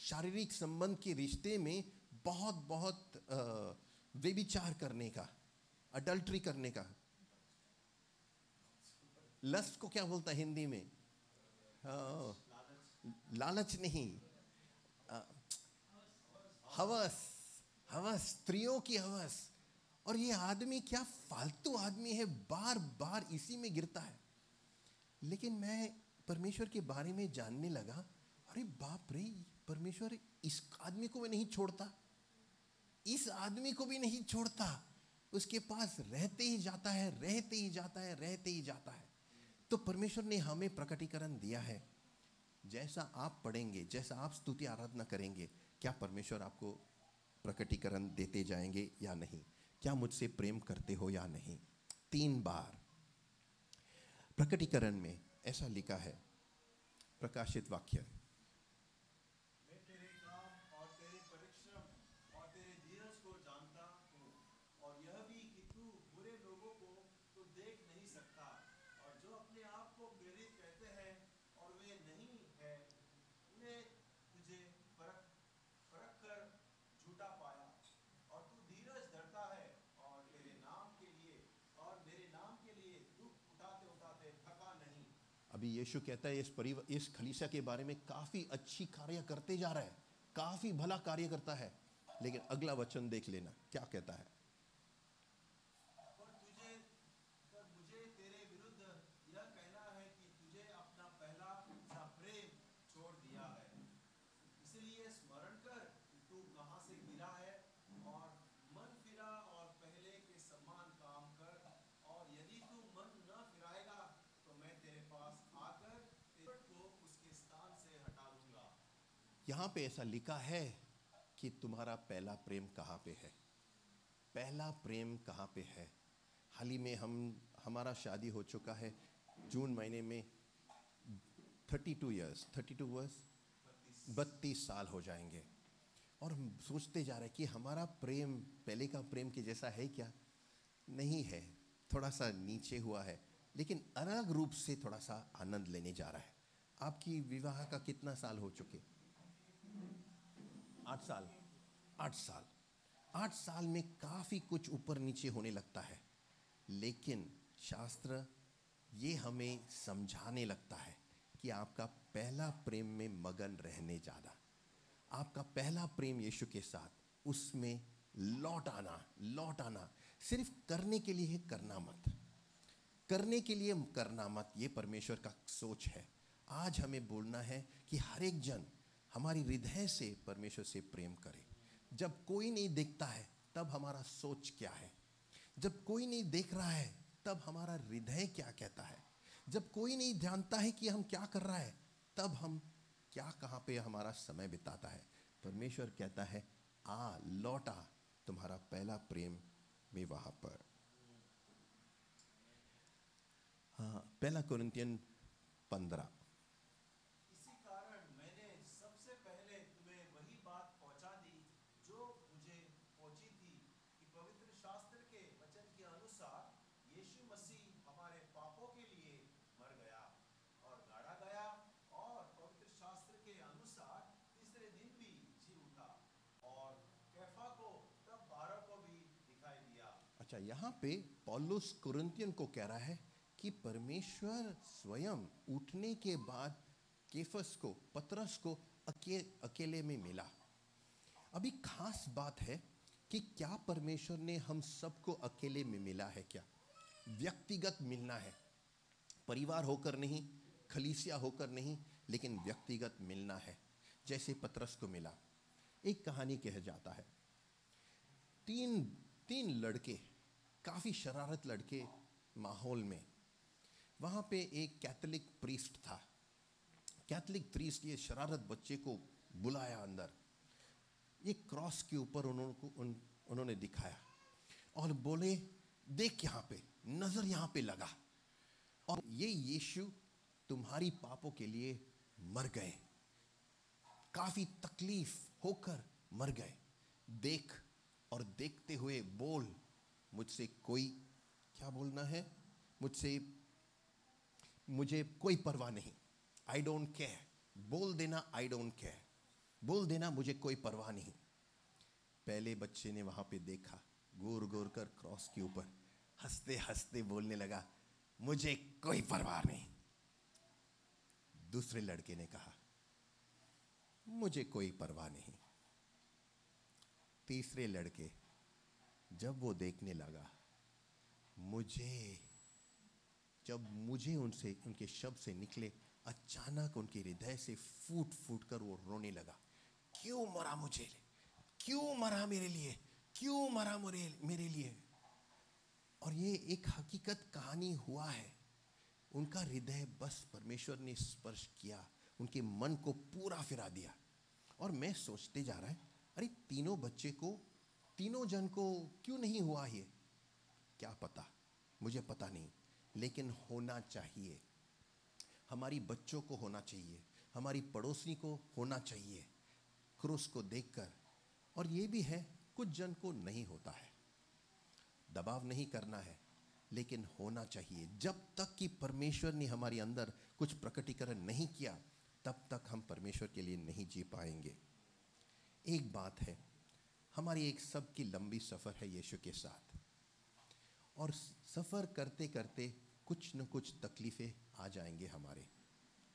शारीरिक संबंध के रिश्ते में बहुत बहुत व्यविचार करने का। अडल्ट्री करने का। लस्ट को क्या बोलता है हिंदी में? लालच नहीं। हवस हवस, स्त्रियों की हवस। और ये आदमी क्या फालतू आदमी है बार बार इसी में गिरता है। लेकिन मैं परमेश्वर के बारे में जानने लगा, अरे बाप रे, परमेश्वर इस आदमी को मैं नहीं छोड़ता। इस आदमी को भी नहीं छोड़ता। उसके पास रहते ही जाता है, रहते ही जाता है, रहते ही जाता है। तो परमेश्वर ने हमें प्रकटीकरण दिया है। जैसा आप पढ़ेंगे, जैसा आप स्तुति आराधना करेंगे, क्या परमेश्वर आपको प्रकटीकरण देते जाएँगे या नहीं? क्या मुझसे प्रेम करते हो या नहीं? तीन बार। प्रकटीकरण में ऐसा लिखा है, प्रकाशित वाक्य। अभी यीशु कहता है, इस परिव, इस खलीसा के बारे में काफ़ी अच्छी कार्य करते जा रहा है, काफ़ी भला कार्य करता है। लेकिन अगला वचन देख लेना, क्या कहता है। यहाँ पे ऐसा लिखा है कि तुम्हारा पहला प्रेम कहाँ पे है? पहला प्रेम कहाँ पे है? हाल ही में हम, हमारा शादी हो चुका है जून महीने में। Thirty two years thirty two verse बत्तीस साल हो जाएँगे। और हम सोचते जा रहे हैं कि हमारा प्रेम, पहले का प्रेम के जैसा है क्या? नहीं है। थोड़ा सा नीचे हुआ है। लेकिन अलग रूप से थोड़ा सा आनंद लेने जा रहा है। आपकी विवाह का कितना साल हो चुके? आठ साल आठ साल। आठ साल में काफ़ी कुछ ऊपर नीचे होने लगता है, लेकिन शास्त्र ये हमें समझाने लगता है कि आपका पहला प्रेम में मगन रहने ज़्यादा। आपका पहला प्रेम यीशु के साथ, उसमें लौट आना लौट आना। सिर्फ़ करने के लिए करना मत। करने के लिए करना मत, ये परमेश्वर का सोच है। आज हमें बोलना है कि हर एक जन हमारी हृदय से परमेश्वर से प्रेम करें। जब कोई नहीं देखता है, तब हमारा सोच क्या है? जब कोई नहीं देख रहा है, तब हमारा हृदय क्या कहता है? जब कोई नहीं जानता है कि हम क्या कर रहा है, तब हम क्या, कहाँ पे हमारा समय बिताता है? परमेश्वर कहता है, आ, लौटा तुम्हारा पहला प्रेम भी वहाँ पर। हाँ पहला कुरिन्थियन पंद्रह इसी कारण मैंने सबसे पहले तुम्हें वही बात पहुँचा दी जो मुझे पहुँची थी कि पवित्र शास्त्र के वचन के अनुसार यीशु मसीह हमारे पापों के लिए मर गया और गाड़ा गया और पवित्र शास्त्र के अनुसार तीसरे दिन भी जी उठा और कैफा को तब बारह को भी दिखाई दिया अच्छा यहाँ पे पौलुस कुरिन्थियन को कह रहा है कि परमेश्वर स्वयं उठने के बाद केफस को पतरस को अके, अकेले में मिला। अभी खास बात है कि क्या परमेश्वर ने हम सबको अकेले में मिला है क्या? व्यक्तिगत मिलना है। परिवार होकर नहीं खलीसिया होकर नहीं लेकिन व्यक्तिगत मिलना है। जैसे पतरस को मिला। एक कहानी कह जाता है। तीन तीन लड़के काफ़ी शरारत लड़के माहौल में। वहाँ पे एक कैथलिक प्रीस्ट था। कैथोलिक प्रीस्ट ये शरारत बच्चे को बुलाया अंदर। ये क्रॉस के ऊपर उन्होंने को- उन, उन्होंने दिखाया और बोले देख यहाँ पे नज़र यहाँ पे लगा और ये यीशु तुम्हारी पापों के लिए मर गए। काफ़ी तकलीफ़ होकर मर गए। देख और देखते हुए बोल मुझसे कोई, क्या बोलना है? मुझसे, मुझे कोई परवाह नहीं। आई डोंट केयर बोल देना आई डोंट केयर बोल देना, मुझे कोई परवाह नहीं। पहले बच्चे ने वहाँ पे देखा, गोर गोर कर क्रॉस के ऊपर। हँसते हँसते बोलने लगा, मुझे कोई परवाह नहीं। दूसरे लड़के ने कहा, मुझे कोई परवाह नहीं। तीसरे लड़के जब वो देखने लगा, मुझे, जब मुझे उनसे, उनके शब्द से निकले, अचानक उनके हृदय से फूट फूट कर वो रोने लगा। क्यों मरा मुझे? क्यों मरा मेरे लिए? क्यों मरा मेरे मेरे लिए? और ये एक हकीकत कहानी हुआ है। उनका हृदय बस परमेश्वर ने स्पर्श किया, उनके मन को पूरा फिरा दिया। और मैं सोचते जा रहा है, अरे तीनों बच्चे को तीनों जन को क्यों नहीं हुआ ये? क्या पता? मुझे पता नहीं, लेकिन होना चाहिए। हमारी बच्चों को होना चाहिए, हमारी पड़ोसी को होना चाहिए, क्रूस को देखकर। और ये भी है, कुछ जन को नहीं होता है। दबाव नहीं करना है, लेकिन होना चाहिए। जब तक कि परमेश्वर ने हमारे अंदर कुछ प्रकटीकरण नहीं किया, तब तक हम परमेश्वर के लिए नहीं जी पाएँगे। एक बात है हमारी एक सबकी लंबी सफ़र है यीशु के साथ। और सफ़र करते करते कुछ न कुछ तकलीफ़ें आ जाएँगे हमारे,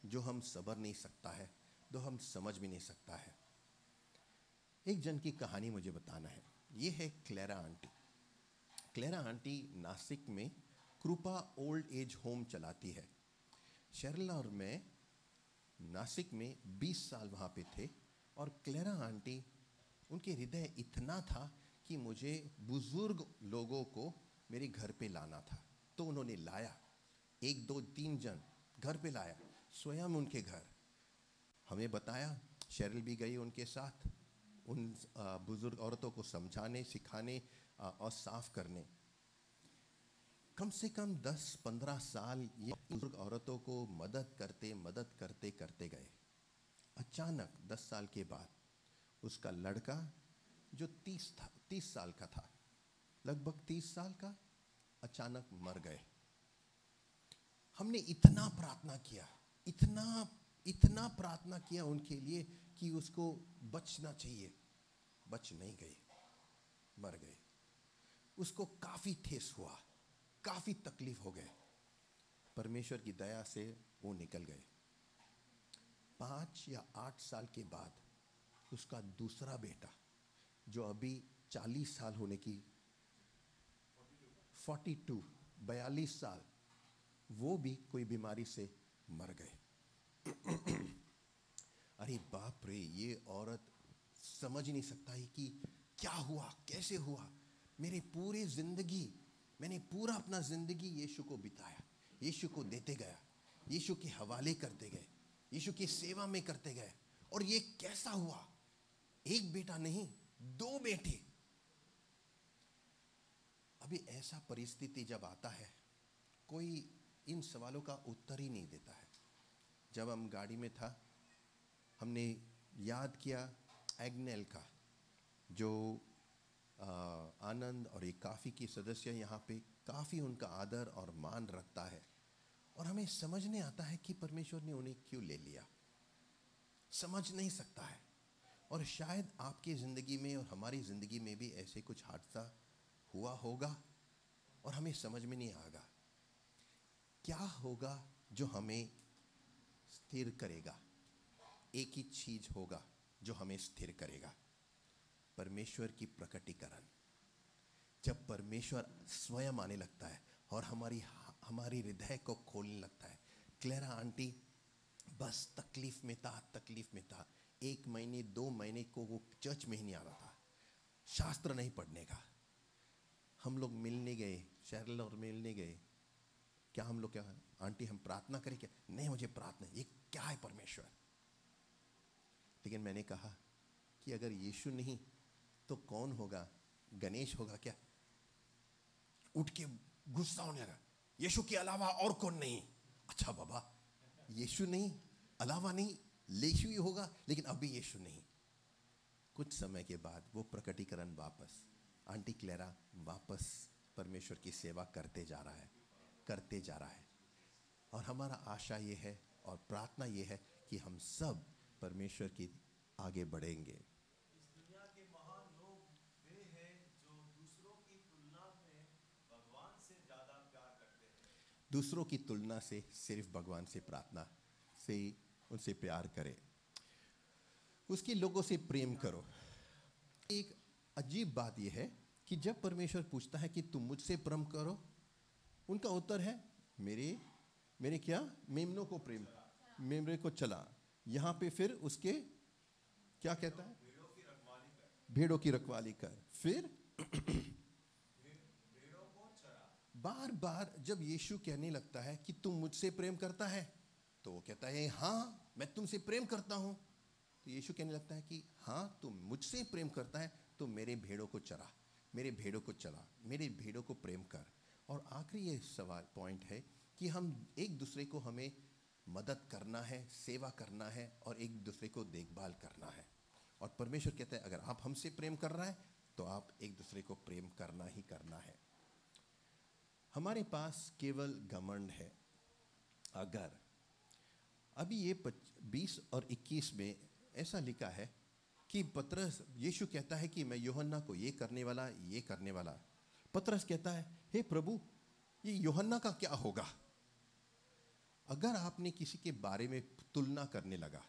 जो हम सबर नहीं सकता है, जो हम समझ भी नहीं सकता है। एक जन की कहानी मुझे बताना है। ये है Clara aunty. Clara aunty Nashik में कृपा ओल्ड एज होम चलाती है। शेरला और मैं नासिक में 20 साल वहाँ पे थे और क्लेरा आंटी उनके हृदय इतना था कि मुझे बुज़ुर्ग लोगों को मेरे घर पे लाना था। तो उन्होंने लाया। एक, दो, तीन जन घर पे लाया। स्वयं उनके घर। हमें बताया, शेरल भी गई उनके साथ, उन बुज़ुर्ग औरतों को समझाने, सिखाने और साफ़ करने। कम से कम 10-15 साल ये बुज़ुर्ग औरतों को मदद करते मदद करते करते गए। अचानक 10 साल के बाद उसका लड़का जो 30 था 30 साल का था, लगभग 30 साल का, अचानक मर गए। हमने इतना प्रार्थना किया, इतना इतना प्रार्थना किया उनके लिए कि उसको बचना चाहिए। बच नहीं गए, मर गए। उसको काफ़ी ठेस हुआ, काफ़ी तकलीफ़ हो गए। परमेश्वर की दया से वो निकल गए। पाँच या आठ साल के बाद उसका दूसरा बेटा, जो अभी चालीस साल होने की फोर्टी टू बयालीस साल, वो भी कोई बीमारी से मर गए। (clears throat) अरे बाप रे, ये औरत समझ नहीं सकता है कि क्या हुआ, कैसे हुआ। मेरे पूरी ज़िंदगी, मैंने पूरा अपना ज़िंदगी यीशु को बिताया, यीशु को देते गया, यीशु के हवाले करते गए, यीशु की सेवा में करते गए, और ये कैसा हुआ? एक बेटा नहीं, दो बेटे। अभी ऐसा परिस्थिति जब आता है, कोई इन सवालों का उत्तर ही नहीं देता है। जब हम गाड़ी में था, हमने याद किया एग्नेल का, जो आनंद और एक काफ़ी की सदस्य यहाँ पे, काफ़ी उनका आदर और मान रखता है। और हमें समझ नहीं आता है कि परमेश्वर ने उन्हें क्यों ले लिया। समझ नहीं सकता है। और शायद आपकी ज़िंदगी में और हमारी ज़िंदगी में भी ऐसे कुछ हादसा हुआ होगा और हमें समझ में नहीं आएगा। क्या होगा जो हमें स्थिर करेगा? एक ही चीज़ होगा जो हमें स्थिर करेगा। परमेश्वर की प्रकटीकरण। जब परमेश्वर स्वयं आने लगता है और हमारी हमारी हृदय को खोलने लगता है, क्लेरा आंटी, बस तकलीफ़ में था, तकलीफ़ में था। एक महीने, दो महीने को वो चर्च में ही नहीं आ रहा था। शास्त्र नहीं पढ़ने का। हम लोग मिलने गए शहर और मिलने गए। क्या हम लोग, क्या आंटी, हम प्रार्थना करें क्या? नहीं, मुझे प्रार्थना ये क्या है परमेश्वर? लेकिन मैंने कहा कि अगर यीशु नहीं तो कौन होगा? गणेश होगा क्या? उठ के गुस्सा होने लगा। यीशु के अलावा और कौन नहीं? अच्छा बाबा, यीशु नहीं, अलावा नहीं। लेशु ही होगा लेकिन अभी यीशु नहीं। कुछ समय के बाद वो प्रकटीकरण वापस आंटी क्लेरा वापस परमेश्वर की सेवा करते जा रहा है करते जा रहा है। और हमारा आशा ये है और प्रार्थना ये है कि हम सब परमेश्वर की आगे बढ़ेंगे। इस दुनिया के महान लोग वे जो दूसरों की तुलना में भगवान से ज़्यादा प्यार करते दूसरों की तुलना से सिर्फ़ भगवान से प्रार्थना से उनसे प्यार करें। उसके लोगों से प्रेम करो। एक अजीब बात यह है कि जब परमेश्वर पूछता है कि तुम मुझसे प्रेम करो, उनका उत्तर है, मेरे मेरे क्या? मेमनों को प्रेम। मेमरे को चला। यहाँ पे फिर उसके क्या कहता है? भेड़ों की रखवाली कर। फिर बार बार जब यीशु कहने लगता है कि तुम मुझसे प्रेम करता है तो वो कहता है हाँ मैं तुमसे प्रेम करता हूँ। तो यीशु कहने लगता है कि हाँ तुम मुझसे प्रेम करता है तो मेरे भेड़ों को चरा, मेरे भेड़ों को चला, मेरे भेड़ों को प्रेम कर। और आखिरी ये सवाल पॉइंट है कि हम एक दूसरे को हमें मदद करना है, सेवा करना है और एक दूसरे को देखभाल करना है। और परमेश्वर कहता है, अगर आप हमसे प्रेम कर रहा है तो आप एक दूसरे को प्रेम करना ही करना है। हमारे पास केवल घमंड है। अगर अभी ये बीस और इक्कीस में ऐसा लिखा है कि पत्रस यीशु कहता है कि मैं योहन्ना को ये करने वाला ये करने वाला। पत्रस कहता है हे प्रभु ये योहन्ना का क्या होगा? अगर आपने किसी के बारे में तुलना करने लगा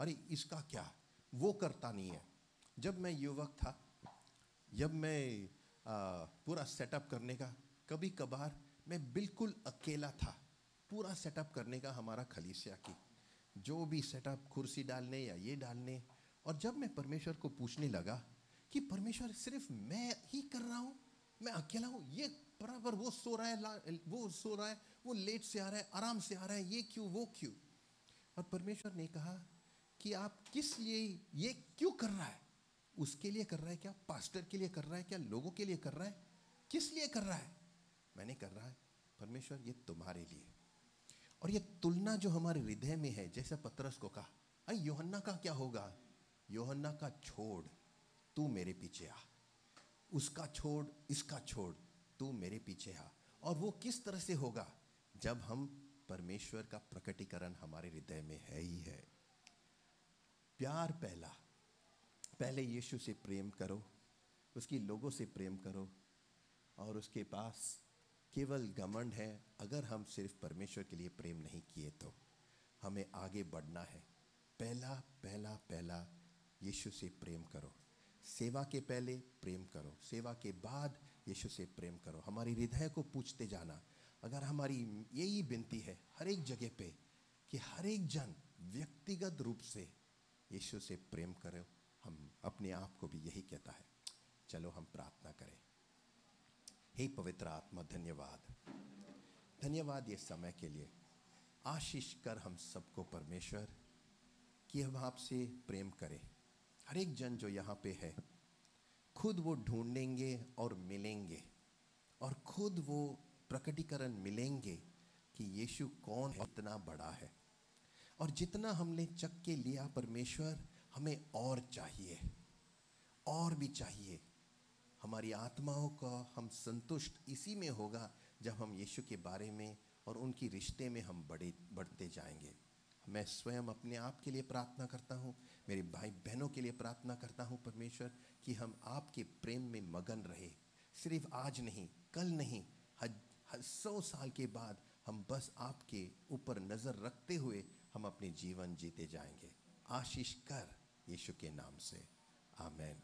अरे इसका क्या? वो करता नहीं है। जब मैं युवक था जब मैं आ, पूरा सेटअप करने का कभी कभार मैं बिल्कुल अकेला था। पूरा सेटअप करने का हमारा खलीसिया की जो भी सेटअप कुर्सी डालने या ये डालने, और जब मैं परमेश्वर को पूछने लगा कि परमेश्वर, सिर्फ़ मैं ही कर रहा हूँ, मैं अकेला हूँ, ये बराबर वो सो रहा है वो सो रहा है, वो लेट से आ रहा है, आराम से आ रहा है, ये क्यों, वो क्यों? और परमेश्वर ने कहा कि आप किस लिए, ये क्यों कर रहा है? उसके लिए कर रहा है क्या? पास्टर के लिए कर रहा है क्या? लोगों के लिए कर रहा है? किस लिए कर रहा है? मैंने कर रहा है परमेश्वर, ये तुम्हारे लिए। और ये तुलना जो हमारे हृदय में है, जैसे पत्रस को कहा, अरे, योहन्ना का क्या होगा? योहन्ना का छोड़, तू मेरे पीछे आ। उसका छोड़, इसका छोड़, तू मेरे पीछे आ। और वो किस तरह से होगा? जब हम परमेश्वर का प्रकटीकरण हमारे हृदय में है ही है। प्यार पहला। पहले यीशु से प्रेम करो, उसकी लोगों से प्रेम करो, और उसके पास केवल घमंड है, अगर हम सिर्फ़ परमेश्वर के लिए प्रेम नहीं किए तो। हमें आगे बढ़ना है। पहला पहला पहला, यीशु से प्रेम करो। सेवा के पहले प्रेम करो। सेवा के बाद यीशु से प्रेम करो। हमारे हृदय को पूछते जाना। अगर हमारी यही विनती है हर एक जगह पे कि हर एक जन व्यक्तिगत रूप से यीशु से प्रेम करो, हम अपने आप को भी यही कहता है। चलो हम प्रार्थना करें। हे पवित्र आत्मा, धन्यवाद। धन्यवाद ये समय के लिए। आशीष कर हम सबको परमेश्वर, कि हम आपसे प्रेम करें। हर एक जन जो यहाँ पे है, खुद वो ढूंढेंगे और मिलेंगे, और खुद वो प्रकटीकरण मिलेंगे कि यीशु कौन है, इतना बड़ा है। और जितना हमने चक के लिया, परमेश्वर, हमें और चाहिए, और भी चाहिए। हमारी आत्माओं का हम संतुष्ट इसी में होगा जब हम यीशु के बारे में और उनकी रिश्ते में हम बड़े बढ़ते जाएँगे। मैं स्वयं अपने आप के लिए प्रार्थना करता हूँ मेरे भाई बहनों के लिए प्रार्थना करता हूँ परमेश्वर कि हम आपके प्रेम में मगन रहे। सिर्फ़ आज नहीं कल नहीं हज, सौ साल के बाद हम बस आपके ऊपर नज़र रखते हुए हम अपने जीवन जीते जाएँगे। आशीष कर यीशु के नाम से। आमेन।